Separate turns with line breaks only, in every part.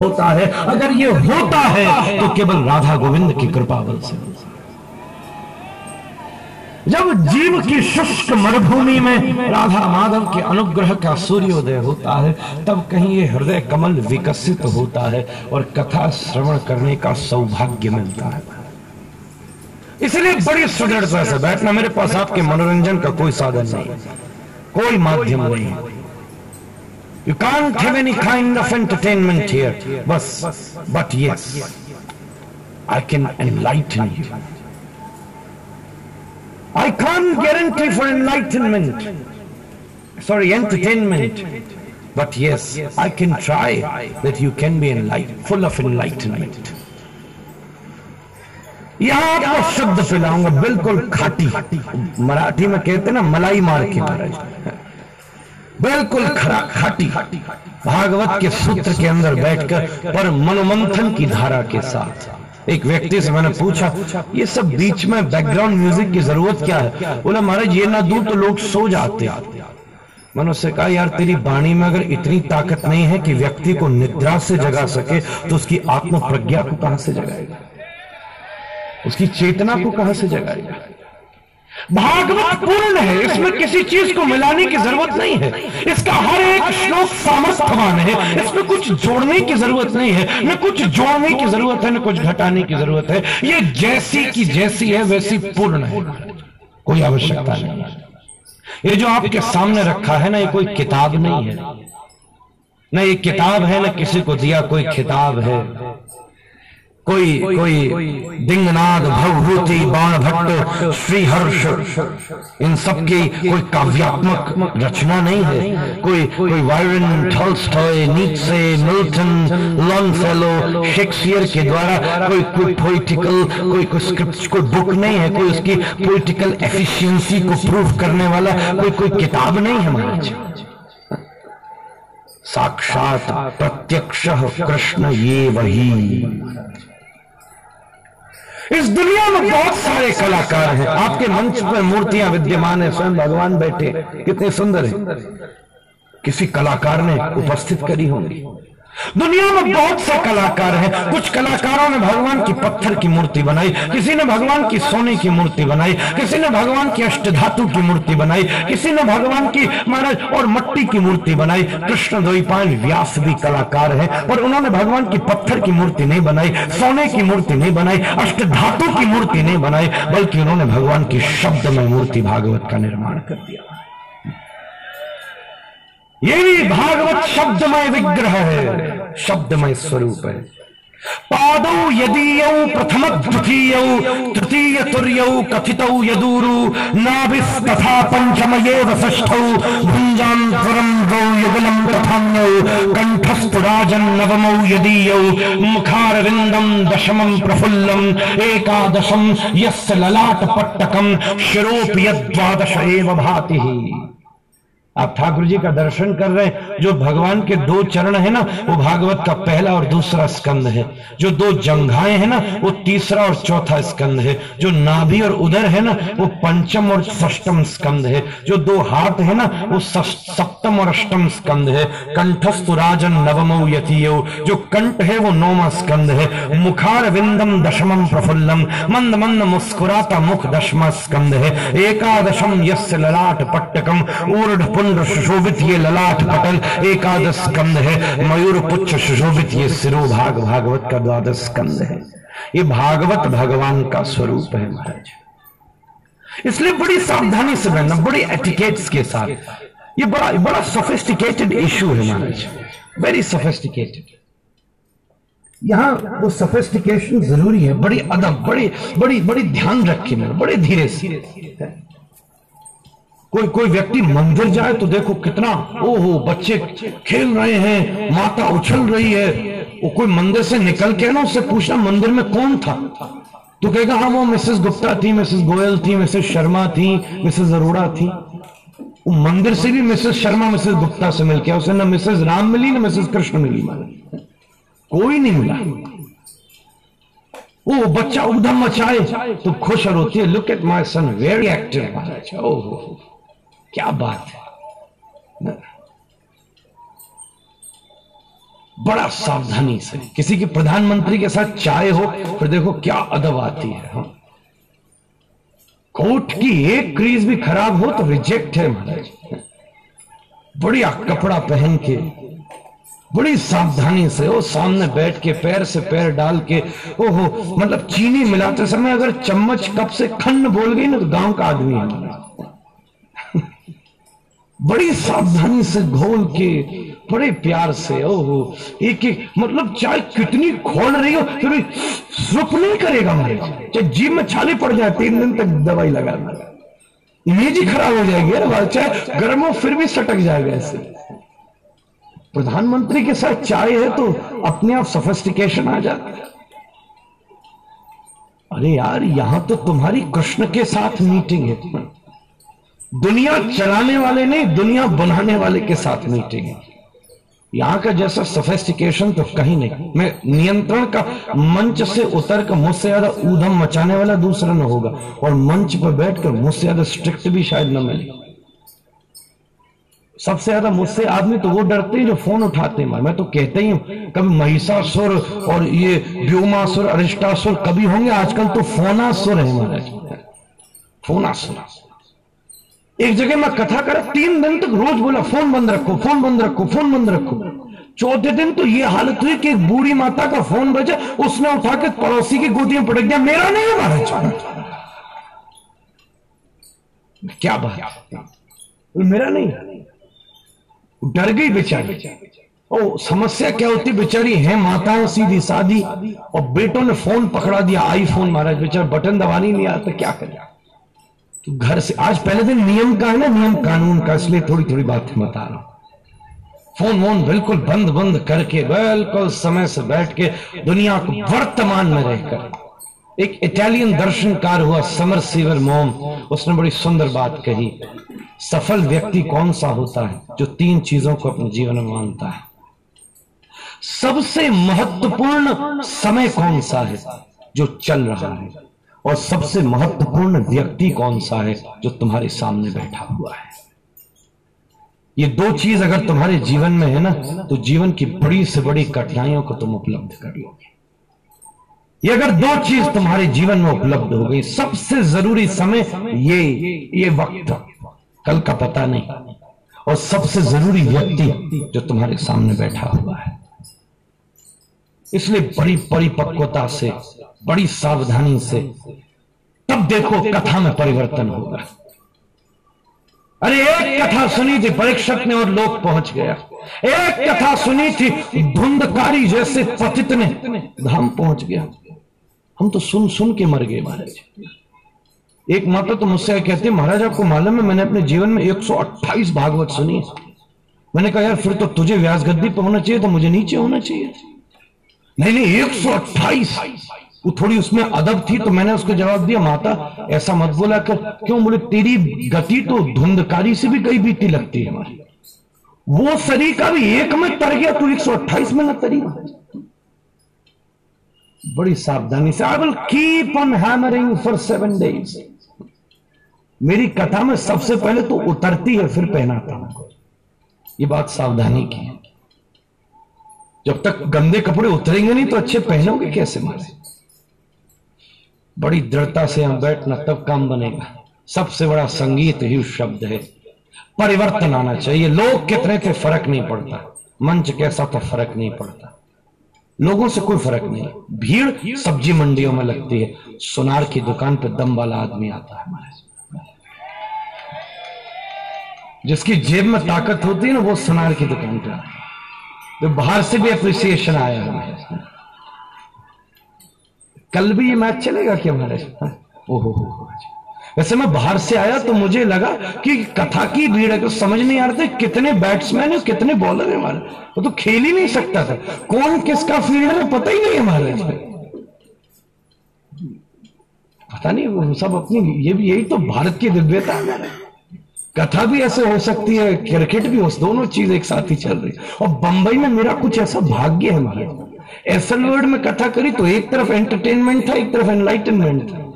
होता है। अगर ये होता है तो केवल राधा गोविंद की कृपा बल से जब जीव की शुष्क मरुभूमि में राधा माधव के अनुग्रह का सूर्योदय होता है, तब कहीं ये हृदय कमल विकसित होता है और कथा श्रवण करने का सौभाग्य मिलता है। इसलिए बड़ी सुदृढ़ता से बैठना मेरे पास आपके मनोरंजन का कोई साधन नहीं, कोई माध्यम नहीं। है You can't have any kind of entertainment here. But, but yes, I can enlighten you. I can't guarantee for enlightenment. Sorry, entertainment. But yes, I can try that you can be enlightened, full of enlightenment. यहां आपको शुद्ध पिलाऊंगा बिल्कुल खाटी मराठी में कहते ना मलाई मार के महाराज बिल्कुल खरा खाटी। भागवत के सूत्र के अंदर बैठकर पर मनोमंथन की धारा के साथ। एक व्यक्ति से मैंने पूछा ये सब बीच में बैकग्राउंड म्यूज़िक की ज़रूरत क्या है? बोला महाराज ये ना दूँ तो लोग सो जाते मैंने उससे कहा यार तेरी वाणी में अगर इतनी ताकत नहीं है कि व्यक्ति को निद्रा से जगा सके तो उसकी आत्म प्रज्ञा को कहाँ से जगाएगा? उसकी चेतना को कहाँ से जगाएगा? भागवत पूर्ण है, इसमें किसी चीज़ को मिलाने की ज़रूरत नहीं है। इसका हर एक श्लोक सामर्थ्यवान है। इसमें कुछ जोड़ने की ज़रूरत नहीं है, न कुछ जोड़ने की ज़रूरत है, न कुछ घटाने की ज़रूरत है। ये जैसी की जैसी है, वैसी पूर्ण है। कोई आवश्यकता नहीं ये जो आपके सामने रखा है ना, ये कोई किताब नहीं है। न ये किताब है, ना किसी को दिया कोई खिताब है। कोई कोई दिंगनाद भवभूति बाण भट्ट श्रीहर्ष। इन सब की कोई काव्यात्मक रचना नहीं है। कोई कोई Byron Tolstoy Nietzsche Milton Longfellow Shakespeare के द्वारा कोई कोई पोलिटिकल कोई कोई स्क्रिप्ट कोई बुक नहीं है कोई उसकी पोइटिकल एफिशिएंसी को प्रूव करने वाला कोई कोई किताब नहीं है महाराज। साक्षात प्रत्यक्ष कृष्ण ये वही। इस दुनिया में बहुत सारे कलाकार हैं। आपके मंच पर मूर्तियाँ विद्यमान है स्वयं भगवान बैठे। कितने सुंदर है। किसी कलाकार ने उपस्थित करी होंगी। दुनिया में बहुत से कलाकार हैं। कुछ कलाकारों ने भगवान की पत्थर की मूर्ति बनाई, किसी ने भगवान की सोने की मूर्ति बनाई, किसी ने भगवान की अष्ट धातु की मूर्ति बनाई, किसी ने भगवान की महाराज और मट्टी की मूर्ति बनाई। कृष्ण द्वैपायन व्यास भी कलाकार है और उन्होंने भगवान की पत्थर की मूर्ति नहीं बनाई, सोने की मूर्ति नहीं बनाई अष्ट धातु की मूर्ति नहीं बनाई, बल्कि उन्होंने भगवान की शब्द में मूर्ति भागवत का निर्माण कर दिया। ये भी भागवत शब्दमय विग्रह है, शब्दमय स्वरूप है। पादौ यदीय प्रथम द्वितीय तृतीय तुर्य कथित यदूरु, नाभिस्तथा पंचमयेव षष्ठौ भुञ्जान्तरं द्वौ युगलं तथान्यौ कण्ठस्थुराजन् नवमौ यदीयौ, मुखारविन्दं दशमं प्रफुल्लम्, एकादशं यस्य ललाटपट्टकं शिरोऽपि यद्वादश एव भातिः। आप ठाकुर जी का दर्शन कर रहे हैं, जो भगवान के दो चरण है ना, वो भागवत का पहला और दूसरा स्कंद है। जो दो जंघाएँ हैं ना, वो तीसरा और चौथा स्कंद है। जो नाभि और उदर है ना, वो पंचम और षष्टम स्कंद है। जो दो हाथ है ना, वो सप्तम और अष्टम स्कंद है। कंठस्तु राजन नवमो यतीय। जो कंठ है, वो नौमा स्कंद है। मुखार विंदम दशमम प्रफुल्लम। मंद मंद मुस्कुराता मुख दशमा स्कंद है। एकादशम यस्य ललाट पट्टकम। ऊर्ध पुंड सुशोभित ये ललाट पटल, एकादश स्कंद है। मयूर पुच्छ सुशोभित ये सिरो भाग भागवत का द्वादश स्कंद है। ये भागवत भगवान का स्वरूप है महाराज। इसलिए बड़ी सावधानी से रहना बड़ी एटिकेट्स के साथ। ये बड़ा बड़ा सोफिस्टिकेटेड इश्यू है महाराज। वेरी सोफिस्टिकेटेड यहाँ वो सोफिस्टिकेशन ज़रूरी है। बड़ी अदब, बड़ी बड़ी बड़ी ध्यान रखे मेरे, बड़े धीरे से। कोई कोई व्यक्ति मंदिर जाए तो देखो कितना, ओहो, बच्चे खेल रहे हैं, माता उछल रही है। वो कोई मंदिर से निकल के ना उससे पूछना, मंदिर में कौन था? तो कहेगा हाँ वो मिसेस गुप्ता थी, मिसेस गोयल थी, मिसेस शर्मा थी, मिसेस अरोड़ा थी। वो मंदिर से भी मिसेस शर्मा, मिसेस गुप्ता से मिल गया उसे ना मिसेस राम मिली, ना मिसेस कृष्ण मिली। कोई नहीं मिला। वो बच्चा उधम मचाए तो खुश और होती है look at my son very active ओहो। क्या बात है? बड़ा सावधानी से, किसी की प्रधानमंत्री के साथ चाय हो, फिर देखो क्या अदब आती है हाँ? कोट की एक क्रीज भी खराब हो तो रिजेक्ट है महाराज। बढ़िया कपड़ा पहन के, बड़ी सावधानी से वो सामने बैठ के, पैर से पैर डाल के, ओहो मतलब चीनी मिलाते समय अगर चम्मच कप से खंड बोल गई ना तो गाँव का आदमी है। बड़ी सावधानी से घोल के, बड़े प्यार से, ओहो, एक एक मतलब चाय कितनी खोल रही हो फिर सुख नहीं करेगा मेरे चाहे जीव में छाले पड़ जाए, तीन दिन तक दवाई लगा इमेज ही खराब हो जाएगी, अरे चाहे गर्म हो, फिर भी सटक जाएगा ऐसे। प्रधानमंत्री के साथ चाय है तो अपने आप सफेस्टिकेशन आ जाता है। अरे यार, यहाँ तो तुम्हारी कृष्ण के साथ मीटिंग है। दुनिया चलाने वाले नहीं, दुनिया बनाने वाले के साथ मीटिंग यहाँ का जैसा सफेस्टिकेशन तो कहीं नहीं। मैं नियंत्रण का मंच से उतर कर मुझसे ज़्यादा ऊधम मचाने वाला दूसरा न होगा, और मंच पर बैठकर मुझसे ज़्यादा स्ट्रिक्ट भी शायद न मिले। सबसे ज़्यादा मुझसे आदमी तो वो डरते हैं जो फ़ोन उठाते हैं। मैं तो कहते ही हूँ, कभी महिषासुर और ये व्योमासुर अरिष्टासुर कभी होंगे, आजकल तो फोनासुर है महाराज। फोनासुर। एक जगह मैं कथा कर, तीन दिन तक रोज बोला, फ़ोन बंद रखो, फ़ोन बंद रखो, फ़ोन बंद रखो। चौथे दिन तो ये हालत हुई कि एक बूढ़ी माता का फ़ोन बजा, उसने उठा के पड़ोसी की गोदी में पटक दिया, मेरा नहीं है महाराज। क्या बात मेरा नहीं डर गई बेचारी। ओ, समस्या क्या होती बेचारी? है माताएँ सीधी सादी और बेटों ने फ़ोन पकड़ा दिया आईफोन महाराज बेचारा, बटन दबानी नहीं आता, क्या करें? तो घर से आज पहले दिन नियम का है ना, नियम कानून का, इसलिए थोड़ी थोड़ी बात बता रहा हूँ। फ़ोन वोन बिल्कुल बंद बंद करके, बिल्कुल समय से बैठ के दुनिया को वर्तमान में रहकर। एक इटालियन दर्शनकार हुआ, समर सीवर मोम, उसने बड़ी सुंदर बात कही। सफल व्यक्ति कौन सा होता है जो तीन चीज़ों को अपने जीवन में मानता है? सबसे महत्वपूर्ण समय कौन सा है जो चल रहा है? और सबसे महत्वपूर्ण व्यक्ति कौन सा है जो तुम्हारे सामने बैठा हुआ है? ये दो चीज़ अगर तुम्हारे जीवन में है ना तो जीवन की बड़ी से बड़ी कठिनाइयों को तुम उपलब्ध कर लोगे। ये अगर दो चीज़ तुम्हारे जीवन में उपलब्ध हो गई, सबसे ज़रूरी समय ये ये वक्त। कल का पता नहीं। और सबसे ज़रूरी व्यक्ति जो तुम्हारे सामने बैठा हुआ है। इसलिए बड़ी परिपक्वता से बड़ी सावधानी से। तब देखो कथा में परिवर्तन होगा। अरे एक कथा सुनी थी, परीक्षक ने और लोग पहुँच गया। एक कथा सुनी थी, धुंधकारी जैसे पतित ने धाम पहुँच गया। हम तो सुन सुन के मर गए महाराज। एक माता तो मुझसे कहती, महाराज, आपको मालूम है, मैंने अपने जीवन में 128 भागवत सुनी मैंने कहा, यार, फिर तो तुझे व्यास गद्दी पर होना चाहिए तो मुझे नीचे होना चाहिए। नहीं नहीं, एक सौ अट्ठाईस। वो थोड़ी उसमें अदब थी तो मैंने उसको जवाब दिया, माता, ऐसा मत बोला कर। क्यों बोले, तेरी गति तो धुंधकारी से भी कई बीती लगती है हमारी। वो सरीका भी एक में तर गया, तू एक सौ अट्ठाईस में न तरी बड़ी सावधानी से I will keep on hammering for seven days मेरी कथा में सबसे पहले तो उतरती है, फिर पहनाता हूँ। ये बात सावधानी की है। जब तक गंदे कपड़े उतरेंगे नहीं तो अच्छे पहनोगे कैसे, मारे? बड़ी दृढ़ता से हम बैठना तब काम बनेगा। सबसे बड़ा संगीत ही शब्द है। परिवर्तन आना चाहिए। लोग कितने थे फ़र्क नहीं पड़ता। मंच कैसा तो फ़र्क नहीं पड़ता। लोगों से कोई फ़र्क नहीं। भीड़ सब्ज़ी मंडियों में लगती है। सुनार की दुकान पे दम वाला आदमी आता है जिसकी जेब में ताकत होती है ना, वो सुनार की दुकान पे आता है। तो बाहर से भी अप्रिसिएशन आया है कल भी ये मैच चलेगा क्या हमारे ओहो, हो वैसे मैं बाहर से आया तो मुझे लगा कि कथा की भीड़ है तो समझ नहीं आ रहा था कितने बैट्समैन है, कितने बॉलर है हमारे वो तो खेल ही नहीं सकता था। कौन किसका फ़ील्ड है, पता ही नहीं हमारे पता नहीं, वो सब अपनी, ये भी यही तो भारत की दिव्यता है कथा भी ऐसे हो सकती है क्रिकेट भी हो, दोनों चीज़ एक साथ ही चल रही। और बंबई में मेरा कुछ ऐसा भाग्य है महाराज। एसल वर्ड में कथा करी तो एक तरफ़ एंटरटेनमेंट था, एक तरफ़ एनलाइटनमेंट था।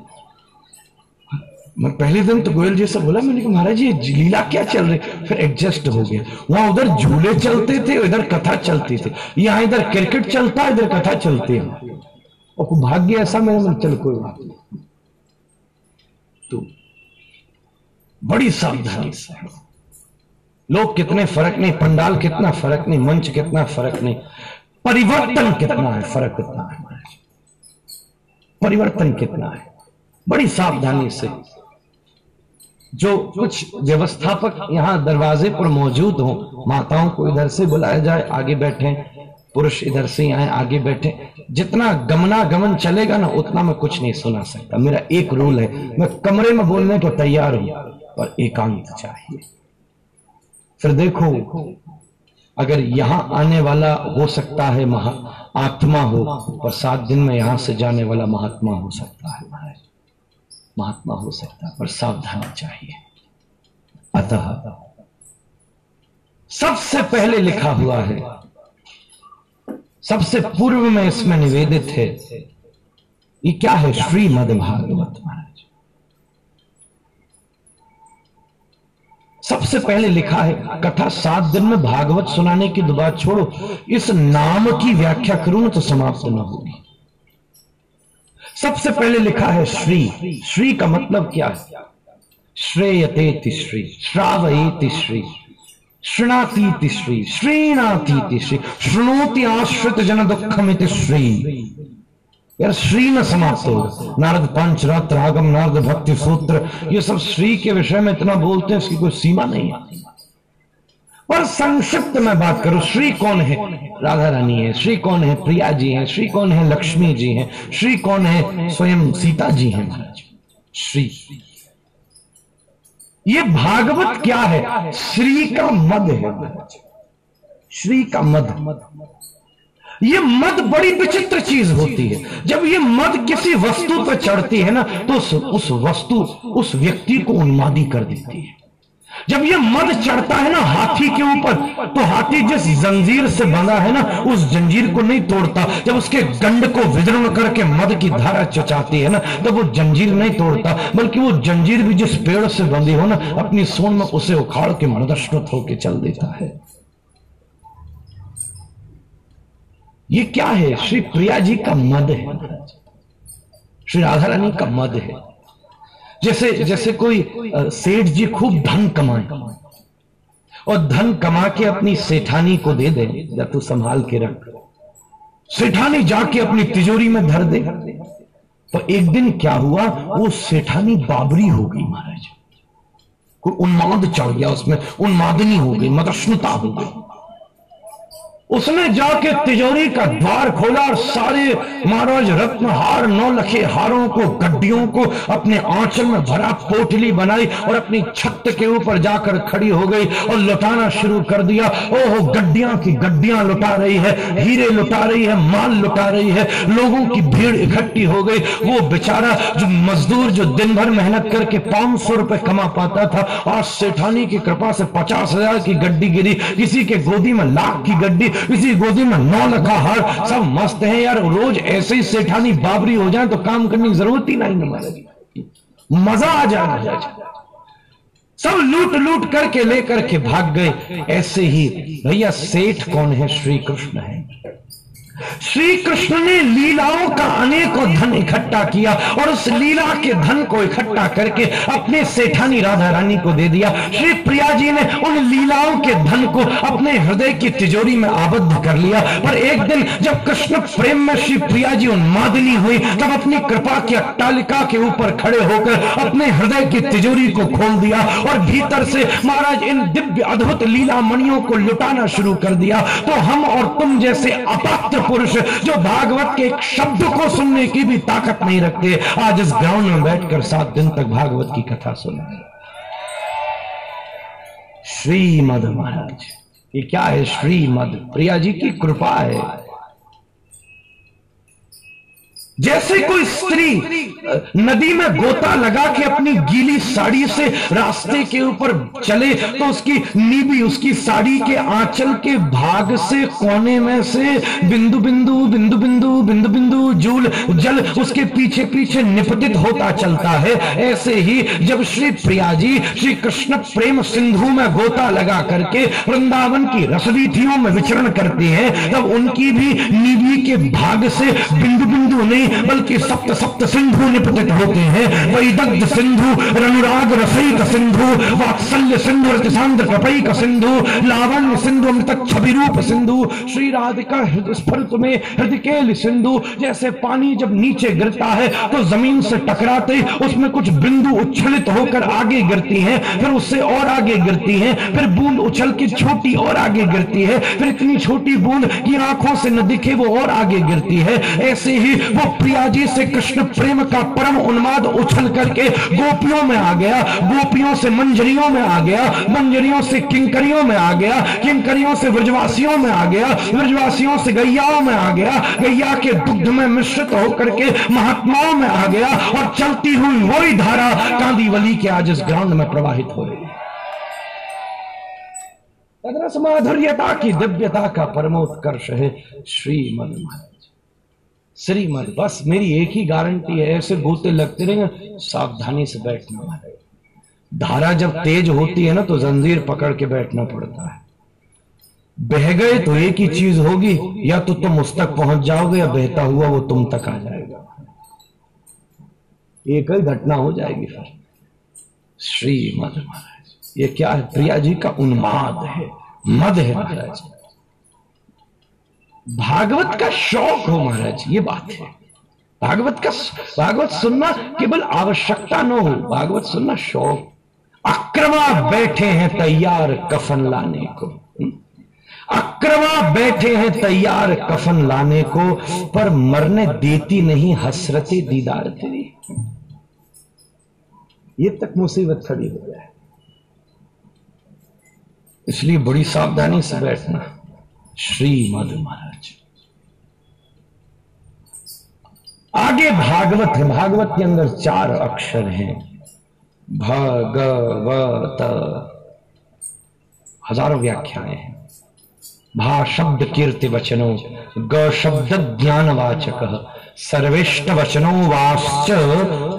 मैं पहले दिन तो गोयल जी से बोला, मैंने कहा, महाराज, ये लीला क्या चल रही? फिर एडजस्ट हो गया। वहाँ उधर झूले चलते थे, इधर कथा चलती थी। यहाँ इधर क्रिकेट चलता, इधर कथा चलती है। और भाग्य ऐसा मेरे मन चल, कोई बात नहीं। तो बड़ी सावधानी से। लोग कितने फ़र्क नहीं, पंडाल कितना फ़र्क नहीं, मंच कितना फ़र्क नहीं। परिवर्तन कितना है? फ़र्क कितना है परिवर्तन कितना है? बड़ी सावधानी से। जो कुछ व्यवस्थापक यहाँ दरवाजे पर मौजूद हो, माताओं को इधर से बुलाया जाए, आगे बैठे, पुरुष इधर से आए, आगे बैठे। जितना गमना गमन चलेगा ना, उतना मैं कुछ नहीं सुना सकता। मेरा एक रूल है, मैं कमरे में बोलने को तैयार हूँ, पर एकांत चाहिए। फिर देखो अगर यहाँ आने वाला हो सकता है महा, आत्मा हो और सात दिन में यहाँ से जाने वाला महात्मा हो सकता है महात्मा हो सकता है, पर सावधानी चाहिए। अतः सबसे पहले लिखा हुआ है, सबसे पूर्व में इसमें निवेदित है, ये क्या है? श्रीमद भागवत महाराज। सबसे पहले लिखा है, कथा सात दिन में भागवत सुनाने की बात छोड़ो। इस नाम की व्याख्या करूँ तो समाप्त न होगी। सबसे पहले लिखा है श्री। श्री का मतलब क्या है? श्रेयते तिश्री श्रावये श्री श्रृणाती तिश्री श्रीनाती तिश्री श्रृणोति आश्रित जन दुखमित श्री। यार श्री न समाप्त हो नारद पंचरत्र आगम नारद भक्ति सूत्र, ये सब श्री के विषय में इतना बोलते हैं, इसकी कोई सीमा नहीं है। और संक्षिप्त में बात करूँ, श्री कौन है? राधा रानी है, श्री कौन है? प्रिया जी हैं, श्री कौन है? लक्ष्मी जी हैं, श्री कौन है? स्वयं सीता जी हैं। श्री। ये भागवत क्या है? श्री का मद है। श्री का मद। ये मद बड़ी विचित्र चीज़ होती है। जब ये मद किसी वस्तु पर चढ़ती है ना तो उस, उस वस्तु उस व्यक्ति को उन्मादी कर देती है। जब ये मद चढ़ता है ना हाथी के ऊपर तो हाथी जिस जंजीर से बंधा है ना उस जंजीर को नहीं तोड़ता। जब उसके गंड को विदरण करके मद की धारा चचाती है ना तब वो जंजीर नहीं तोड़ता बल्कि वो जंजीर भी जिस पेड़ से बंधी हो ना अपनी सोन में उसे उखाड़ के मदश्रुत होकर चल देता है। ये क्या है? श्री प्रिया जी का मद है। श्री राधा रानी का मद है। जैसे जैसे कोई सेठ जी खूब धन कमाए और धन कमा के अपनी सेठानी को दे दे, या तू संभाल के रख। सेठानी जाके अपनी तिजोरी में धर दे। तो एक दिन क्या हुआ? वो सेठानी बाबरी हो गई महाराज। कोई उन्माद चढ़ गया उसमें, उन्मादनी हो गई, मदश्नुता हो गई। उसने जाके तिजोरी का द्वार खोला और सारे महाराज रत्न हार नौ लखे हारों को गड्डियों को अपने आंचल में भरा पोटली बनाई और अपनी छत के ऊपर जाकर खड़ी हो गई और लुटाना शुरू कर दिया। ओहो गड्डियाँ की गड्डियाँ लुटा रही है, हीरे लुटा रही है, माल लुटा रही है, लोगों की भीड़ इकट्ठी हो गई। वो बेचारा जो मजदूर जो दिन भर मेहनत करके पाँच सौ रुपए कमा पाता था, आज सेठानी की कृपा से पचास हज़ार की गड्डी गिरी, किसी के गोदी में लाख की गड्डी इसी गोदी में नौ लखा हार, सब मस्त है यार। रोज ऐसे ही सेठानी बाबरी हो जाए तो काम करने की ज़रूरत ही नहीं हमारे मज़ा आ जाए सब लूट लूट करके लेकर के भाग गए। ऐसे ही, भैया, सेठ कौन है? श्री कृष्ण है। श्री कृष्ण ने लीलाओं का अनेकों धन इकट्ठा किया और उस लीला के धन को इकट्ठा करके अपने सेठानी राधा रानी को दे दिया। श्री प्रिया जी ने उन लीलाओं के धन को अपने हृदय की तिजोरी में आबद्ध कर लिया। पर एक दिन जब कृष्ण प्रेम में श्री प्रिया जी उन्मादनी हुई, तब अपनी कृपा की अट्टालिका के ऊपर खड़े होकर अपने हृदय की तिजोरी को खोल दिया और भीतर से महाराज इन दिव्य अद्भुत लीला मणियों को लुटाना शुरू कर दिया। तो हम और तुम जैसे अपात्र पुरुष जो भागवत के एक शब्द को सुनने की भी ताकत नहीं रखते, आज इस ग्राउंड में बैठकर सात दिन तक भागवत की कथा सुन श्रीमद महाराज, ये क्या है श्रीमद? प्रिया जी की कृपा है। जैसे कोई स्त्री नदी में गोता लगा के अपनी गीली साड़ी से रास्ते के ऊपर चले तो उसकी नीबी उसकी साड़ी के आंचल के भाग से कोने में से बिंदु बिंदु बिंदु बिंदु बिंदु बिंदु जूल जल उसके पीछे पीछे निपतित होता चलता है। ऐसे ही जब श्री प्रिया जी श्री कृष्ण प्रेम सिंधु में गोता लगा करके वृंदावन की रसवीथियों में विचरण करते हैं तब उनकी भी नीबी के भाग से बिंदु बिंदु नहीं बल्कि सप्त सप्त सिंधु निपतित होते हैं। वही दग्ध सिंधु रनुराग रसईक सिंधु, वात्सल्य सिंधु रतिसांद्र कपैक सिंधु, लावण्य सिंधु अमृत छवि रूप सिंधु श्री राधिका स्फुरत में हृदय सिंधु, जैसे पानी जब नीचे गिरता है तो ज़मीन से टकराते उसमें कुछ बिंदु उच्छलित होकर आगे गिरती हैं, फिर उससे और आगे गिरती हैं, फिर बूंद उछल के छोटी और आगे गिरती है, फिर इतनी छोटी बूंद की आँखों से न दिखे वो और आगे गिरती है। ऐसे ही वो प्रिया जी से कृष्ण प्रेम का परम उन्माद उछल करके गोपियों में आ गया, गोपियों से मंजरियों में आ गया, मंजरियों से किंकरियों में आ गया, किंकरियों से ब्रजवासियों में आ गया, ब्रजवासियों से गैयाओं में आ गया, गैया के दुग्ध में मिश्रित होकर के महात्माओं में आ गया और चलती हुई वही धारा कांदीवली के आज इस ग्राउंड में प्रवाहित हो रही रस माधुर्यता की दिव्यता का परमोत्कर्ष है महाराज श्रीमद बस मेरी एक ही गारंटी है, ऐसे गोते लगते रहेंगे। सावधानी से बैठना है धारा जब तेज होती है ना तो जंजीर पकड़ के बैठना पड़ता है। बह गए तो एक ही चीज़ होगी, या तो तुम उस तक पहुँच जाओगे, या बहता हुआ वो तुम तक आ जाएगा। एक ही घटना हो जाएगी फिर। श्रीमद महाराज, ये क्या है? प्रिया जी का उन्माद है। मद है महाराज। भागवत का शौक हो महाराज, ये बात है। भागवत का भागवत सुनना केवल आवश्यकता न हो, भागवत सुनना शौक। अक्रमा बैठे हैं तैयार कफन लाने को। अक्रमा बैठे हैं तैयार कफन लाने को, पर मरने देती नहीं, हसरते दीदार तेरी। ये तक मुसीबत खड़ी हो जाए इसलिए बड़ी सावधानी से बैठना। श्रीमद महाराज। आगे भागवत है, भागवत के अंदर चार अक्षर हैं। भगवत। हज़ारों व्याख्याएँ हैं। भा शब्द कीर्ति वचनो, ग शब्द ज्ञान वाचक सर्वेष्ट वचनो वाश्च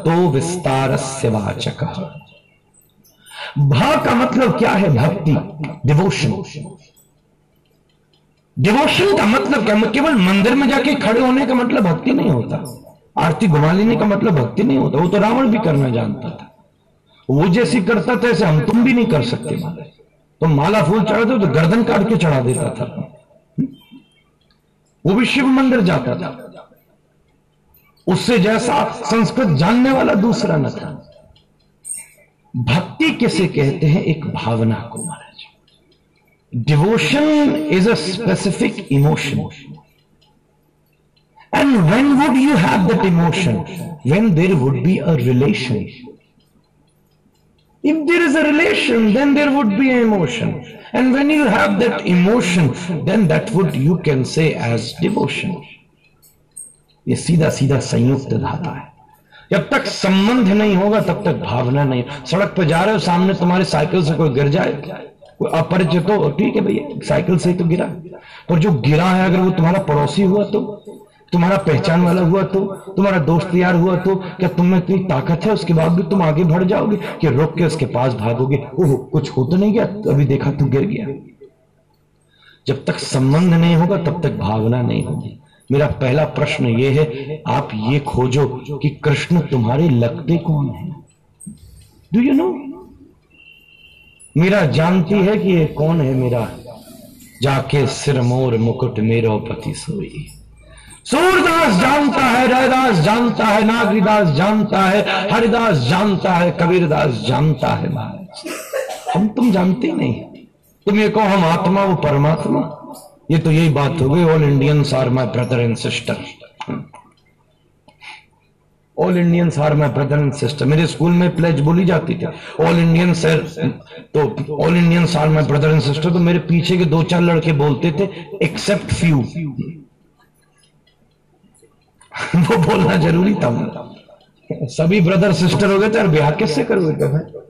तो विस्तार से वाचक। भा का मतलब क्या है? भक्ति डिवोशन डिवोशन का मतलब क्या? केवल मंदिर में जाके खड़े होने का मतलब भक्ति नहीं होता। आरती घुमा लेने का मतलब भक्ति नहीं होता। वो तो रावण भी करना जानता था। वो जैसी करता था, ऐसे हम तुम भी नहीं कर सकते तो माला फूल चढ़ाते तो गर्दन काट के चढ़ा देता था। वो भी शिव मंदिर जाता था। उससे जैसा संस्कृत जानने वाला दूसरा न था। भक्ति किसे कहते हैं? एक भावना को मारा Devotion is a specific emotion. And when would you have that emotion? When there would be a relation. If there is a relation, then there would be an emotion. And when you have that emotion, then that would you can say as devotion. ये सीधा सीधा संयुक्त धाता है जब तक संबंध नहीं होगा तब तक भावना नहीं सड़क पर जा रहे हो सामने तुम्हारे साइकिल से कोई गिर जाए अपरिचित हो ठीक है भैया, साइकिल से तो गिरा। पर जो गिरा है, अगर वो तुम्हारा पड़ोसी हुआ तो तुम्हारा पहचान वाला हुआ तो तुम्हारा दोस्त यार हुआ तो क्या तुम में इतनी ताकत है, उसके बाद भी तुम आगे बढ़ जाओगे, कि रुक के उसके पास भागोगे? ओह, कुछ हो तो नहीं गया? अभी देखा तू गिर गया। जब तक संबंध नहीं होगा, तब तक भावना नहीं होगी। मेरा पहला प्रश्न ये है, आप ये खोजो कि कृष्ण तुम्हारे लगते कौन है? डू यू नो मीरा जानती है कि ये कौन है मेरा? जाके सिर मोर मुकुट मेरो पति सोई। सूरदास जानता है, रैदास जानता है, नागरीदास जानता है, हरिदास जानता है, कबीरदास जानता है महाराज। हम तुम जानते नहीं। तुम ये कहो हम आत्मा, वो परमात्मा? ये तो यही बात हो गई all Indians are my brother and sister all Indians are my brother and sister मेरे स्कूल में प्लेज बोली जाती थी ऑल इंडियन सर तो all Indian are my brother and sister तो मेरे पीछे के दो चार लड़के बोलते थे एक्सेप्ट फ्यू वो बोलना ज़रूरी था। सभी ब्रदर सिस्टर हो गए थे और ब्याह किससे करोगे तो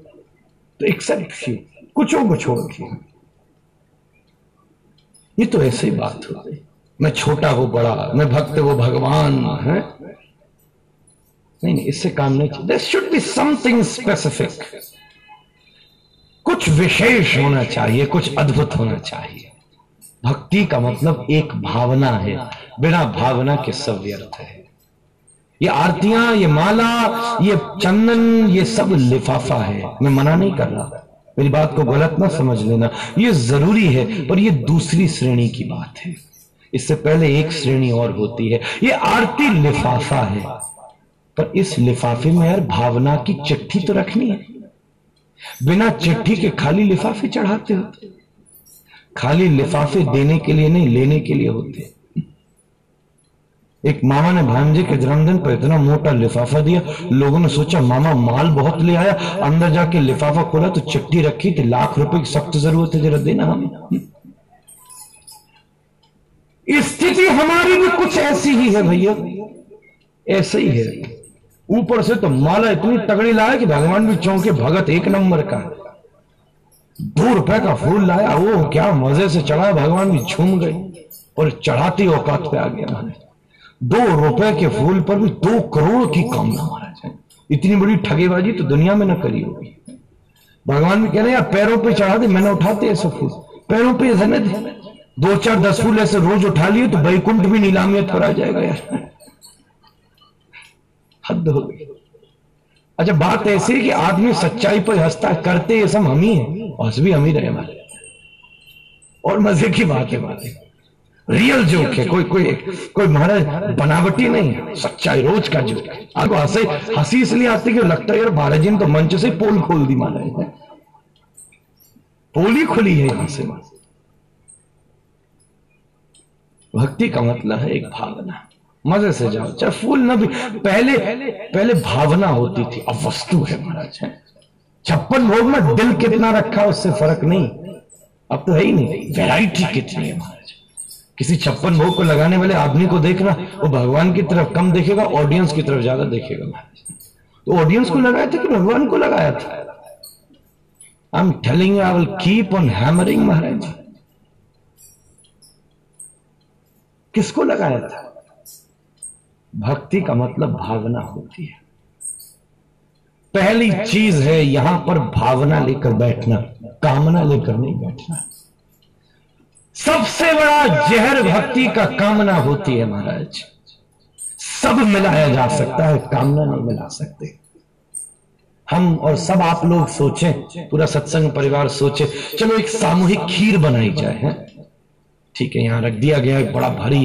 तो एक्सेप्ट फ्यू कुछ को छोड़ के ये तो ऐसे ही बात हो मैं छोटा हो, बड़ा, मैं भक्त वो भगवान है? नहीं नहीं, इससे काम नहीं चाहिए। There should be something specific कुछ विशेष होना चाहिए, कुछ अद्भुत होना चाहिए। भक्ति का मतलब एक भावना है, बिना भावना के सब व्यर्थ है। ये आरतियाँ, ये माला, ये चंदन, ये सब लिफाफा है। मैं मना नहीं कर रहा। मेरी बात को गलत ना समझ लेना। ये ज़रूरी है, पर ये दूसरी श्रेणी की बात है। इससे पहले एक श्रेणी और होती है। ये आरती लिफाफा है। पर इस लिफाफे में यार भावना की चिट्ठी तो रखनी है। बिना चिट्ठी के खाली लिफाफे चढ़ाते होते। खाली लिफाफे देने के लिए नहीं, लेने के लिए होते। एक मामा ने भांजे के जन्मदिन पर इतना मोटा लिफाफा दिया, लोगों ने सोचा, मामा, माल बहुत ले आया, अंदर जाके लिफाफा खोला तो चिट्ठी रखी थी, लाख रुपए की सख्त ज़रूरत है, जरा देना हमें। स्थिति हमारी भी कुछ ऐसी ही है भैया। ऐसे ही है। ऊपर से तो माला इतनी तगड़ी लाया कि भगवान भी चौंके, भगत एक नंबर का। दो रुपए का फूल लाया वो क्या मज़े से चढ़ा, भगवान भी झूम गए और चढ़ाती औकात पे आ गया दो रुपए के फूल पर भी दो करोड़ की कामना महाराज है। इतनी बड़ी ठगेबाजी तो दुनिया में ना करी होगी। भगवान भी कह रहे यार, पैरों पे चढ़ा दे, मैंने उठाते ऐसे फूल। पैरों पे ऐसे दे। चार दस फूल ऐसे रोज उठा लिए तो बैकुंठ भी नीलामियत आ जाएगा यार। हद हो गई। अच्छा बात ऐसी है कि आदमी सच्चाई पर हंसता करते ये सब हम ही है हंस भी हम ही रहे हमारे। और मज़े की बात है, बात रियल जोक है, कोई कोई कोई महाराज बनावटी नहीं है, सच्चाई, रोज का जोक है। आपको हंसे, हँसी इसलिए आती कि लगता है यार महाराज जी ने तो मंच से पोल खोल दी महाराज पोल ही खुली है यहाँ से। भक्ति का मतलब है एक भावना। मज़े से जाओ। चाहे फूल न भी पहले पहले भावना होती थी। अब वस्तु है महाराज है। छप्पन भोग में दिल कितना रखा उससे फ़र्क नहीं। अब तो है ही नहीं। वैरायटी कितनी है महाराज। किसी छप्पन भोग को लगाने वाले आदमी को देखना वो भगवान की तरफ़ कम देखेगा ऑडियंस की तरफ़ ज़्यादा देखेगा महाराज। तो ऑडियंस को लगाया था कि भगवान को लगाया था? I am telling I will keep on hammering महाराज। किसको लगाया था? भक्ति का मतलब भावना होती है। पहली चीज़ है यहाँ पर भावना लेकर बैठना, कामना लेकर नहीं बैठना। सबसे बड़ा जहर भक्ति का कामना होती है महाराज। सब मिलाया जा सकता है, कामना नहीं मिला सकते। हम और सब आप लोग सोचें, पूरा सत्संग परिवार सोचे, चलो एक सामूहिक खीर बनाई जाए, है। ठीक है, यहाँ रख दिया गया एक बड़ा भारी,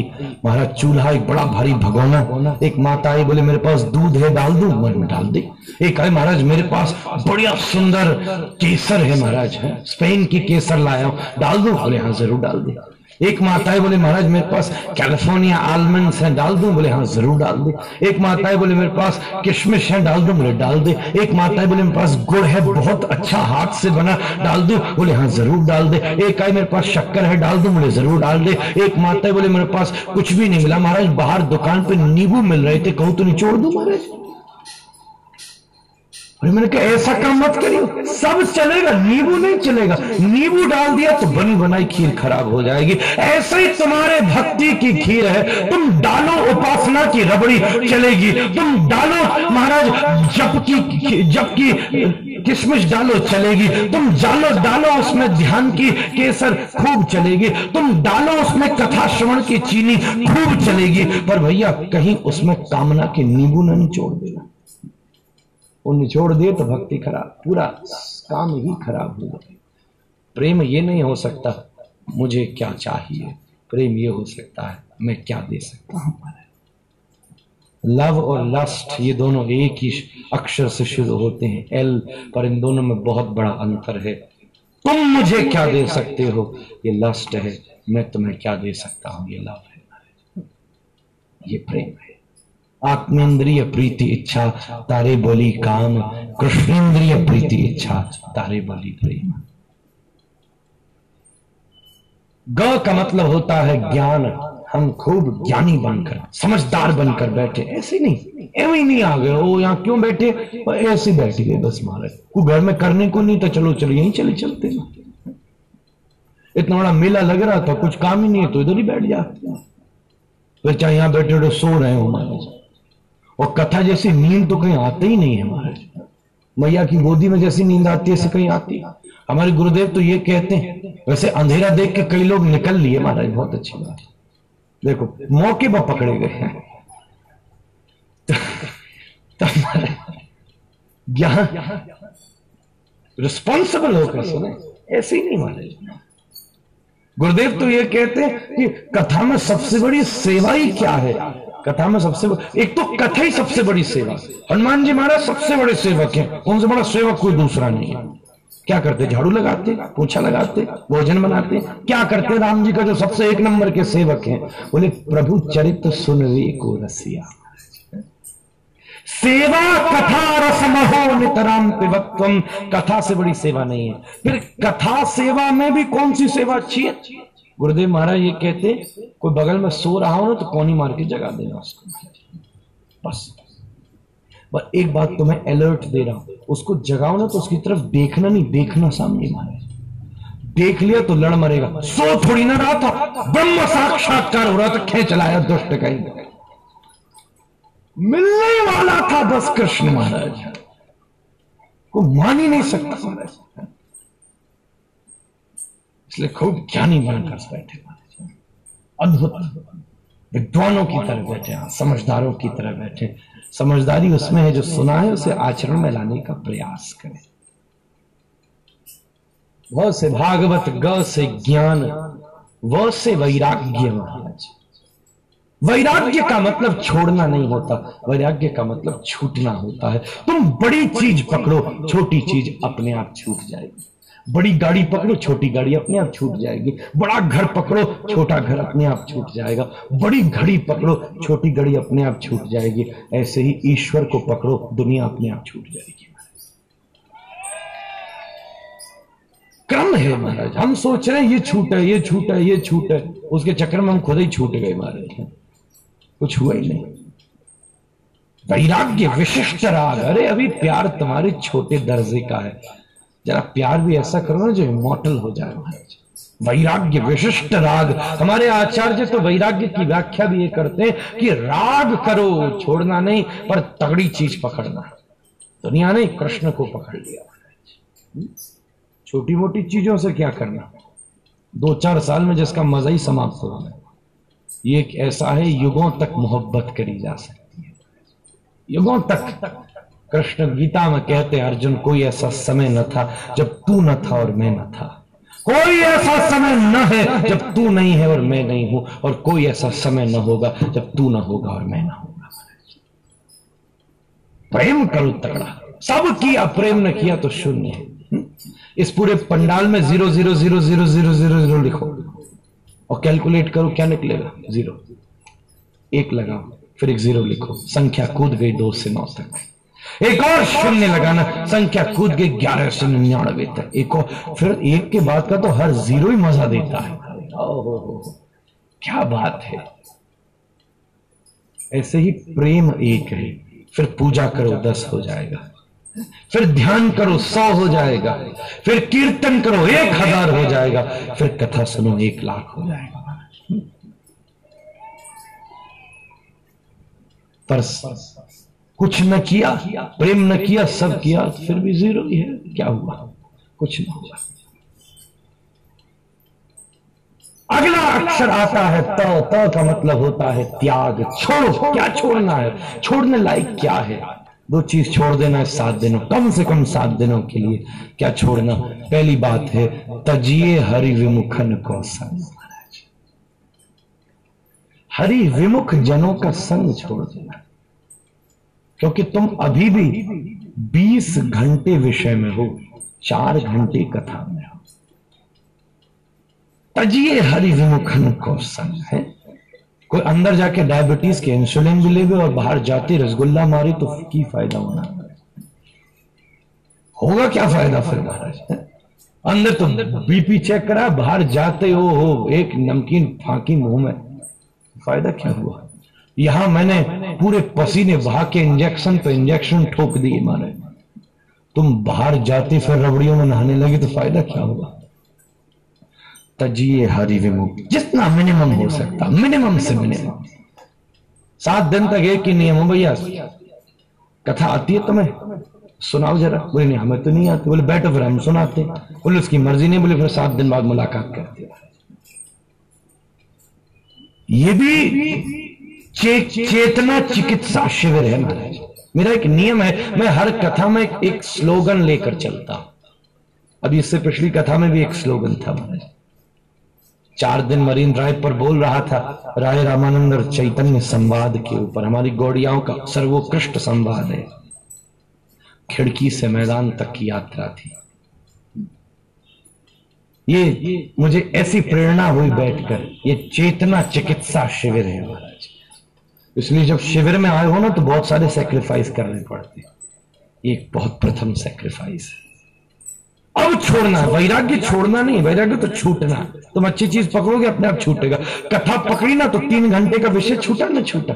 महाराज चूल्हा, एक बड़ा भारी भगोना। एक माता आई, बोले, मेरे पास दूध है, डाल दू? मैं डाल दी। एक आए, महाराज, मेरे पास बढ़िया सुंदर केसर है, महाराज, है। स्पेन की केसर लाया डाल दू? बोले हाँ ज़रूर डाल दे। एक माता है बोले, महाराज, मेरे पास कैलिफ़ोर्निया आलमंड्स हैं डाल दूँ? बोले हाँ ज़रूर डाल दे। एक माता है बोले, मेरे पास किशमिश है डाल दूँ? बोले, डाल दे। एक माता है बोले, मेरे पास गुड़ है, बहुत अच्छा हाथ से बना, डाल दूँ? बोले हाँ ज़रूर डाल दे। एक आई मेरे पास शक्कर है, डाल दूँ? बोले, ज़रूर डाल दे। एक माता है बोले, मेरे पास कुछ भी नहीं मिला। महाराज, बाहर दुकान पे नींबू मिल रहे थे, कहूँ तो निचोड़ दू, महाराज? मैंने कहा, ऐसा काम मत करियो। सब चलेगा, नींबू नहीं चलेगा। नींबू डाल दिया तो बनी बनाई खीर खराब हो जाएगी। ऐसे ही तुम्हारे भक्ति की खीर है। तुम डालो उपासना की रबड़ी, चलेगी। तुम डालो, महाराज, जप की जप की किशमिश डालो, चलेगी। तुम डालो डालो उसमें ध्यान की केसर, खूब चलेगी। तुम डालो उसमें कथा श्रवण की चीनी, खूब चलेगी। पर भैया, कहीं उसमें कामना के नींबू न निचोड़ देना वो निचोड़ दिए तो भक्ति खराब, पूरा काम ही खराब हो गया। प्रेम ये नहीं हो सकता, मुझे क्या चाहिए? प्रेम ये हो सकता है, मैं क्या दे सकता हूँ? लव और लस्ट, ये दोनों एक ही अक्षर से शुरू होते हैं। एल पर इन दोनों में बहुत बड़ा अंतर है। तुम मुझे क्या दे सकते हो? ये लस्ट है, मैं तुम्हें क्या दे सकता हूँ? ये लव है। ये प्रेम है। आत्मेंद्रिय प्रीति इच्छा, तारे बोली काम, कृष्णेन्द्रिय प्रीति इच्छा, तारे बोली प्रेम। ग का मतलब होता है ज्ञान। हम खूब ज्ञानी बनकर, समझदार बनकर बैठे। ऐसे नहीं एवं ही नहीं आ गए। वो यहाँ क्यों बैठे? ऐसे बैठ गए बस मारे को घर में करने को नहीं तो चलो चलो, यहीं चले चलते ना इतना बड़ा मेला लग रहा था, कुछ काम ही नहीं है तो इधर ही बैठ जाते फिर चाहे यहाँ बैठे बैठे सो रहे हो महाराज। और कथा जैसी नींद तो कहीं आते ही नहीं है महाराज। मैया की गोदी में जैसी नींद आती है, ऐसे कहीं आती हमारे गुरुदेव तो ये कहते हैं, वैसे अंधेरा देख के कई लोग निकल लिए महाराज, बहुत अच्छी बात देखो, मौके पर पकड़े गए हैं। ज्ञान रिस्पॉन्सिबल होकर सुने, ऐसे ही नहीं महाराज। गुरुदेव तो ये कहते हैं कि कथा में सबसे बड़ी सेवा ही क्या है? कथा में सबसे एक तो कथा ही सबसे बड़ी सेवा। हनुमान जी महाराज सबसे बड़े सेवक हैं। उनसे बड़ा सेवक, कोई दूसरा नहीं है। क्या करते? झाड़ू लगाते, पोछा लगाते, भोजन बनाते? क्या करते राम जी का जो सबसे एक नंबर के सेवक हैं? बोले, प्रभु चरित्र सुनवे को रसिया। सेवा, कथा रसमहो नितराम पिबत्वम। कथा से बड़ी सेवा नहीं है। फिर कथा सेवा में भी कौन सी सेवा अच्छी है? गुरुदेव महाराज ये कहते, कोई बगल में सो रहा हो ना तो कौनी मार के जगा देना उसको। बस। पर एक बात तो मैं अलर्ट दे रहा हूँ। उसको जगाओ ना तो उसकी तरफ़ देखना नहीं, देखना सामने महाराज। देख लिया तो लड़ मरेगा। सो थोड़ी ना रहा था। ब्रह्म साक्षात्कार हो रहा था, खेच लाया दुष्ट कहीं मिलने वाला था बस कृष्ण महाराज। को मान ही नहीं सकता महाराज। इसलिए खूब ज्ञानी बनकर बैठे अद्भुत। विद्वानों की तरह बैठे समझदारों की तरह बैठे समझदारी उसमें है जो सुना है, उसे आचरण में लाने का प्रयास करें। वह से भागवत, ग से ज्ञान वह से वैराग्य महाराज। वैराग्य का मतलब छोड़ना नहीं होता, वैराग्य का मतलब छूटना होता है। तुम बड़ी चीज़ पकड़ो, छोटी चीज़ अपने आप छूट जाएगी। बड़ी गाड़ी पकड़ो, छोटी गाड़ी अपने आप छूट जाएगी। बड़ा घर पकड़ो, छोटा घर अपने आप छूट जाएगा। बड़ी घड़ी पकड़ो, छोटी घड़ी अपने आप छूट जाएगी। ऐसे ही ईश्वर को पकड़ो, दुनिया अपने आप छूट जाएगी। क्रम है महाराज, हम सोच रहे हैं, ये छूट है, ये छूट है, ये छूट है। उसके चक्कर में हम खुद ही छूट गए महाराज। कुछ हुआ ही नहीं। वैराग्य विशिष्ट राग। अरे अभी प्यार तुम्हारे छोटे दर्जे का है। जरा प्यार भी ऐसा करो ना जो इमोटल हो जाए महाराज। वैराग्य विशिष्ट राग। हमारे आचार्य तो वैराग्य की व्याख्या भी ये करते हैं कि राग करो छोड़ना नहीं पर तगड़ी चीज़ पकड़ना। दुनिया ने कृष्ण को पकड़ लिया छोटी मोटी चीज़ों से क्या करना? दो चार साल में जिसका मज़ा ही समाप्त हो ये एक ऐसा है युगों तक मोहब्बत करी जा सकती है। युगों तक, तक। कृष्ण गीता में कहते अर्जुन, कोई ऐसा समय न था जब तू न था और मैं न था। कोई ऐसा समय न है जब तू नहीं है और मैं नहीं हूँ, और कोई ऐसा समय न होगा जब तू न होगा और मैं ना होगा। प्रेम करो तगड़ा। सब किया प्रेम न किया तो शून्य है। इस पूरे पंडाल में zero zero zero zero zero zero zero लिखो। और कैलकुलेट करो क्या निकलेगा? ज़ीरो। एक लगाओ, फिर एक ज़ीरो लिखो। संख्या कूद गई दो से नौ तक। एक और शून्य लगाना संख्या कूद गई ग्यारह सौ निन्यानवे तक। एक और, फिर एक के बाद का तो हर ज़ीरो ही मज़ा देता है। क्या बात है। ऐसे ही प्रेम एक है, फिर पूजा करो, दस हो जाएगा। फिर ध्यान करो, सौ हो जाएगा। फिर कीर्तन करो, एक हज़ार हो जाएगा। फिर कथा सुनो, एक लाख हो जाएगा। पर कुछ न किया, प्रेम न किया, सब किया, फिर भी ज़ीरो ही है। क्या हुआ? कुछ न हुआ। अगला अक्षर आता है त त का मतलब होता है त्याग। छोड़ो, क्या छोड़ना है? छोड़ने लायक क्या है? दो चीज़ छोड़ देना है सात दिनों, कम से कम सात दिनों के लिए क्या छोड़ना? पहली बात है, तजिए हरि विमुखन को संग हरि विमुख जनों का संग छोड़ देना क्योंकि तुम अभी भी बीस घंटे विषय में हो, चार घंटे कथा में हो। तजिए हरि विमुखन को है। कोई अंदर जाके डायबिटीज़ के इंसुलिन भी लेवे और बाहर जाते रसगुल्ला मारे तो की फ़ायदा होना? होगा क्या फ़ायदा फिर महाराज अंदर तो बीपी चेक करा, बाहर जाते हो हो, एक नमकीन फांकी मुँह में। फ़ायदा क्या हुआ? यहाँ मैंने पूरे पसीने बहा के इंजेक्शन पे इंजेक्शन ठोक दिए मारे तुम बाहर जाते फिर रबड़ियों में नहाने लगे तो फ़ायदा क्या होगा? तजिए हरि विमुख जितना मिनिमम हो सकता मिनिमम से मिनिमम सात दिन तक एक ही नियम हो भैया। कथा आती है तुम्हें? सुनाओ जरा। बोले, नहीं, हमें तो नहीं आती। बोले, बैठो फिर, हम सुनाते। बोले, उसकी मर्ज़ी नहीं। बोले, फिर सात दिन बाद मुलाकात करते ये भी चे, चेतना चिकित्सा शिविर है महाराज। मेरा एक नियम है मैं हर कथा में एक, स्लोगन लेकर चलता अभी इससे पिछली कथा में भी एक स्लोगन था महाराज। चार दिन मरीन ड्राइव पर बोल रहा था राय रामानंद और चैतन्य संवाद के ऊपर। हमारी गौड़ियाओं का सर्वोत्कृष्ट संवाद है। खिड़की से मैदान तक की यात्रा थी। ये मुझे ऐसी प्रेरणा हुई बैठकर ये चेतना चिकित्सा शिविर है महाराज इसलिए जब शिविर में आए हो ना तो बहुत सारे सेक्रीफाइस करने पड़ते ये एक बहुत प्रथम सेक्रीफाइस है। अब छोड़ना है वैराग्य छोड़ना नहीं, वैराग्य तो छूटना। तुम अच्छी चीज़ पकड़ोगे, अपने आप छूटेगा। कथा पकड़ी ना तो तीन घंटे का विषय छूटा ना छूटा?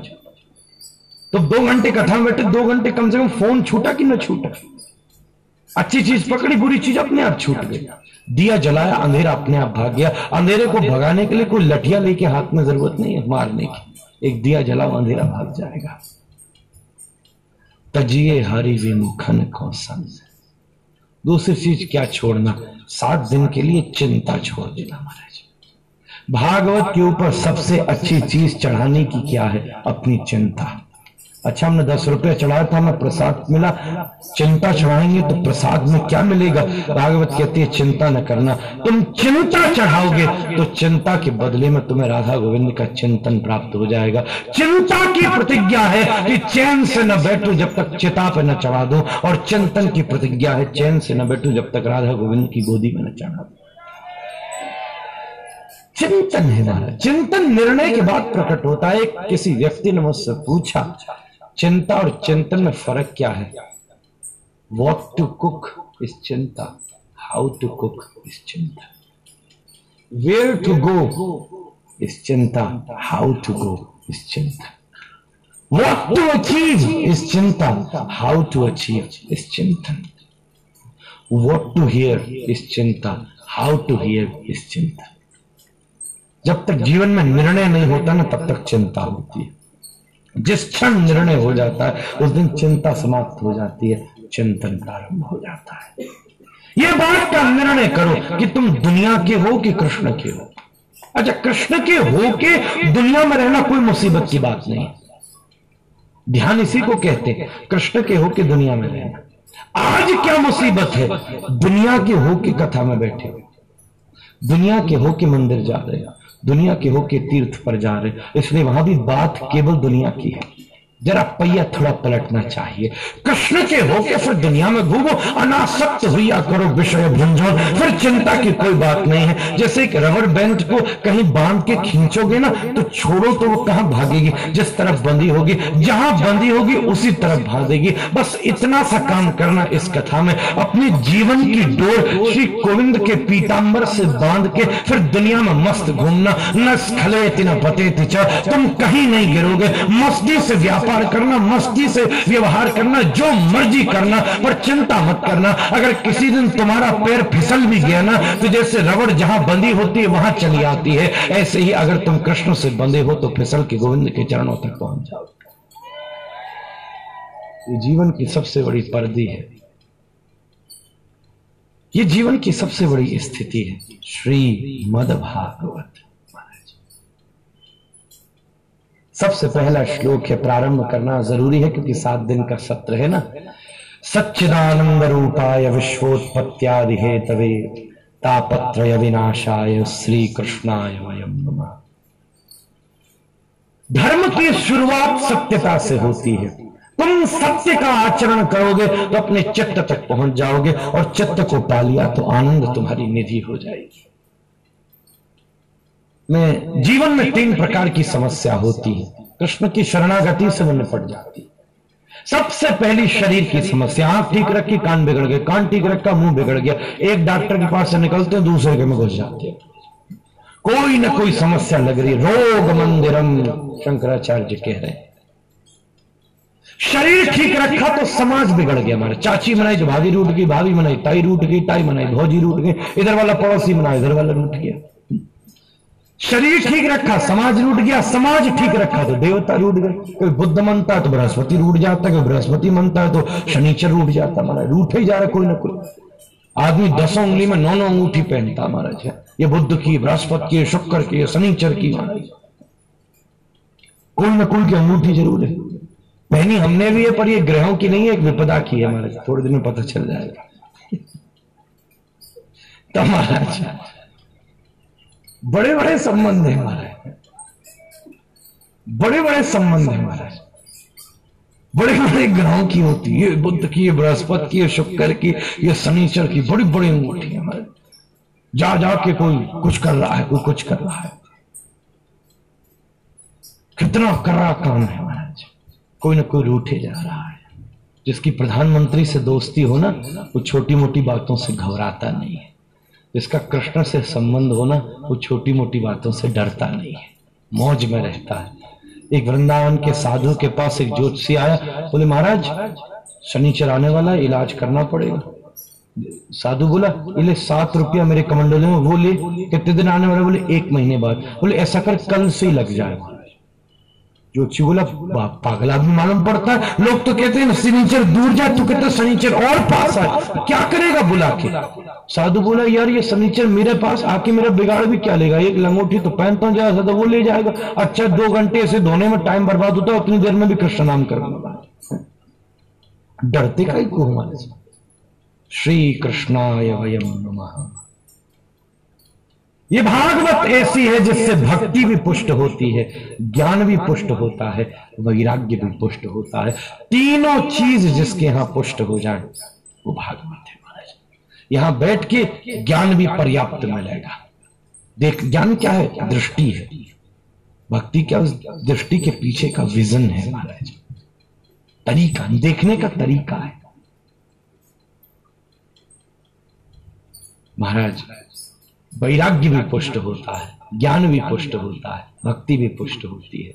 तो दो घंटे कथा में बैठे, दो घंटे कम से कम फ़ोन छूटा कि ना छूटा? अच्छी चीज़ पकड़ी, बुरी चीज़ अपने आप छूट गई। दिया जलाया, अंधेरा अपने आप भाग गया। अंधेरे को भगाने के लिए कोई लठिया लेके हाथ में ज़रूरत नहीं है, मारने की। एक दिया जला अंधेरा भाग जाएगा। तजिए हरी विमुखन को समझ दूसरी चीज़ क्या छोड़ना? सात दिन के लिए चिंता छोड़ देना महाराज। भागवत के ऊपर सबसे अच्छी चीज़ चढ़ाने की क्या है? अपनी चिंता। अच्छा हमने दस रुपया चढ़ाया था, हमें प्रसाद मिला। चिंता चढ़ाएँगे तो प्रसाद में क्या मिलेगा? भागवत कहती है, चिंता न करना। तुम चिंता चढ़ाओगे तो चिंता के बदले में तुम्हें राधा गोविंद का चिंतन प्राप्त हो जाएगा। चिंता की प्रतिज्ञा है कि चैन से न बैठू जब तक चिता पे न चढ़ा दो, और चिंतन की प्रतिज्ञा है, चैन से न बैठू जब तक राधा गोविंद की गोदी में न चढ़ा दो। चिंतन है चिंतन निर्णय के बाद प्रकट होता है किसी व्यक्ति ने मुझसे पूछा चिंता और चिंतन में फ़र्क क्या है? वॉट टू कुक इस चिंता। हाउ टू कुक इस चिंता। वेयर टू गो इस चिंता। हाउ टू गो इस चिंता। वॉट टू अचीव इस चिंता। हाउ टू अचीव इस चिंतन वॉट टू हियर इस चिंता। हाउ टू हियर इस चिंता। जब तक जीवन में निर्णय नहीं होता ना, तब तक चिंता होती है। जिस क्षण निर्णय हो जाता है, उस दिन चिंता समाप्त हो जाती है, चिंतन प्रारंभ हो जाता है। ये बात का निर्णय करो कि तुम दुनिया के हो कि कृष्ण के हो। अच्छा कृष्ण के हो के दुनिया में रहना कोई मुसीबत की बात नहीं। ध्यान इसी को कहते हैं कृष्ण के हो के दुनिया में रहना। आज क्या मुसीबत है? दुनिया के हो के कथा में बैठे हो दुनिया के हो के मंदिर जा रहे दुनिया के होके तीर्थ पर जा रहे इसलिए वहाँ भी बात केवल दुनिया की है। जरा पहिया थोड़ा पलटना चाहिए। कृष्ण के होके फिर दुनिया में घूमो, अनासक्त हुआ करो विषय भुंजो। फिर चिंता की कोई बात नहीं है। जैसे एक रबर बैंड को कहीं बाँध के खींचोगे ना तो छोड़ो तो वो कहाँ भागेगी? जिस तरफ़ बंदी होगी, जहाँ बंदी होगी, उसी तरफ़ भागेगी। बस इतना सा काम करना इस कथा में। अपने जीवन की डोर श्री गोविंद के पीताम्बर से बाँध के फिर दुनिया में मस्त घूमना। न स्खले तिना पते तुम कहीं नहीं गिरोगे। मस्ती से व्यापार व्यापार करना, मस्ती से व्यवहार करना, जो मर्ज़ी करना, पर चिंता मत करना। अगर किसी दिन तुम्हारा पैर फिसल भी गया ना तो जैसे रबड़ जहाँ बंदी होती है, वहाँ चली आती है। ऐसे ही अगर तुम कृष्ण से बंधे हो तो फिसल के गोविंद के चरणों तक पहुँच जाओ। ये जीवन की सबसे बड़ी पर्दी है। ये जीवन की सबसे बड़ी स्थिति है। श्री मद भागवत सबसे पहला श्लोक है, प्रारंभ करना ज़रूरी है, क्योंकि सात दिन का सत्र है ना। सच्चिदानंद रूपाय विश्वोत्पत्यादि हे तवे तापत्रय विनाशाय श्री कृष्णाय वयम धर्म की शुरुआत सत्यता से होती है। तुम सत्य का आचरण करोगे तो अपने चित्त तक पहुँच जाओगे, और चित्त को पा लिया तो आनंद तुम्हारी निधि हो जाएगी। में जीवन में तीन प्रकार की समस्या होती है। कृष्ण की शरणागति से वो निपट जाती सबसे पहली शरीर की समस्या, आँख ठीक रखी, कान बिगड़ गए, कान ठीक रखा मुँह बिगड़ गया, एक डॉक्टर के पास से निकलते हैं, दूसरे के में घुस जाते हैं। कोई ना कोई समस्या लग रही रोग मंदिरम, शंकराचार्य जी कह रहे शरीर ठीक रखा तो समाज बिगड़ गया हमारे। चाची मनाई जो भाभी रूट गई, भाभी मनाई, ताई रूट गई, ताई मनाई, भौजी रूट गई, इधर वाला पड़ोसी मना इधर वाला रूट गया। शरीर ठीक रखा, समाज रूट गया, समाज ठीक रखा तो देवता रूट गए। कोई बुद्ध मनता है तो बृहस्पति रूट जाता है, कोई बृहस्पति मनता है तो शनिचर रूट जाता महाराज रूठ ही जा रहा कोई ना कोई। आदमी दसों उंगली में नौ नौ अंगूठी पहनता महाराज। ये बुद्ध की, बृहस्पति की, शुक्र की, शनिचर की महाराज। कोई ना कोई की अंगूठी ज़रूर है। पहनी हमने भी है, पर ये ग्रहों की नहीं है, एक विपदा की है महाराज। थोड़े दिन में पता चल जाएगा। तो महाराज बड़े बड़े संबंध है महाराज। बड़े बड़े संबंध है महाराज। बड़े बड़े ग्रहों की होती है बुद्ध की बृहस्पति की है शुक्र की, ये शनिचर की बड़ी बड़ी अंगूठी है हमारे जा जा के कोई कुछ कर रहा है, कोई कुछ कर रहा है। कितना कर रहा काम है महाराज। कोई ना कोई रूठे जा रहा है। जिसकी प्रधानमंत्री से दोस्ती हो ना, वो छोटी मोटी बातों से घबराता नहीं है। जिसका कृष्ण से संबंध हो ना, वो छोटी मोटी बातों से डरता नहीं है। मौज में रहता है। एक वृंदावन के साधु के पास एक ज्योतिषी आया, बोले, महाराज, शनिचर आने वाला इलाज करना पड़ेगा। साधु बोला ले सात रुपया मेरे कमंडल में, वो ले, कितने दिन आने वाले बोले, एक महीने बाद। बोले, ऐसा कर, कल से ही लग जाए ज्योतिषी बोला पागला भी मालूम पड़ता है। लोग तो कहते हैं, शनिचर दूर जा, तू कहते शनिचर और पास है क्या करेगा बुला के? साधु बोला, यार, ये शनिचर मेरे पास आके मेरा बिगाड़ भी क्या लेगा? एक लंगोटी तो पहनता हूँ जरा तो वो ले जाएगा। अच्छा दो घंटे ऐसे धोने में टाइम बर्बाद होता है, उतनी देर में भी कृष्ण नाम करना डरते का ही को श्री कृष्णाय वयम नमः। ये भागवत ऐसी है जिससे भक्ति भी पुष्ट होती है, ज्ञान भी पुष्ट होता है, वैराग्य भी पुष्ट होता है। तीनों चीज़ जिसके यहाँ पुष्ट हो जाए, वो भागवत है महाराज। यहाँ बैठ के ज्ञान भी पर्याप्त मिलेगा। देख, ज्ञान क्या है? दृष्टि है। भक्ति क्या उस दृष्टि के पीछे का विजन है महाराज? तरीका, देखने का तरीका है। महाराज वैराग्य भी पुष्ट होता है, ज्ञान भी पुष्ट होता है, भक्ति भी पुष्ट होती है।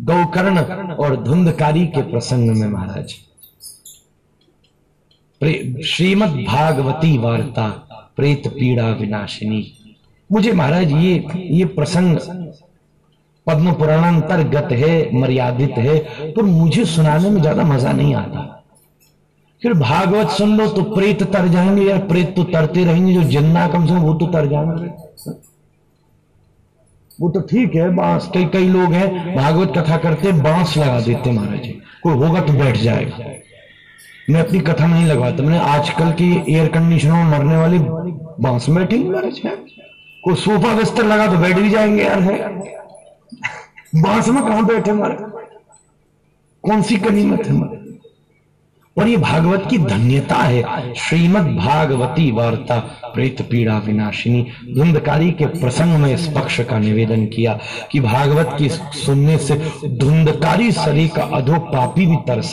गौकर्ण और धुंधकारी के प्रसंग में महाराज श्रीमद भागवती वार्ता, प्रेत पीड़ा विनाशिनी। मुझे महाराज, ये ये प्रसंग पद्म पुराणांतर्गत है, मर्यादित है पर मुझे सुनाने में ज़्यादा मज़ा नहीं आता। फिर भागवत सुन लो तो प्रेत तर जाएँगे यार, प्रेत तो तरते रहेंगे, जो जिन्ना कम से कम वो तो तर जाएँगे। वो तो ठीक है, बाँस, कई कई लोग हैं, भागवत कथा करते, बाँस लगा देते महाराज जी। कोई होगा तो बैठ जाएगा। मैं अपनी कथा नहीं लगवाता, मैंने आजकल की एयर कंडीशनर में मरने वाले बाँस बैठेंगे महाराज। कोई सोफा बिस्तर लगा तो बैठ भी जाएँगे यार, है? बाँस में कहा बैठे महाराज कौन सी कनीमत है महाराज और ये भागवत की धन्यता है। श्रीमद भागवती वार्ता, प्रेत पीड़ा विनाशिनी, धुंधकारी के प्रसंग में इस पक्ष का निवेदन किया कि भागवत की सुनने से धुंधकारी शरीर का अधो पापी भी तरस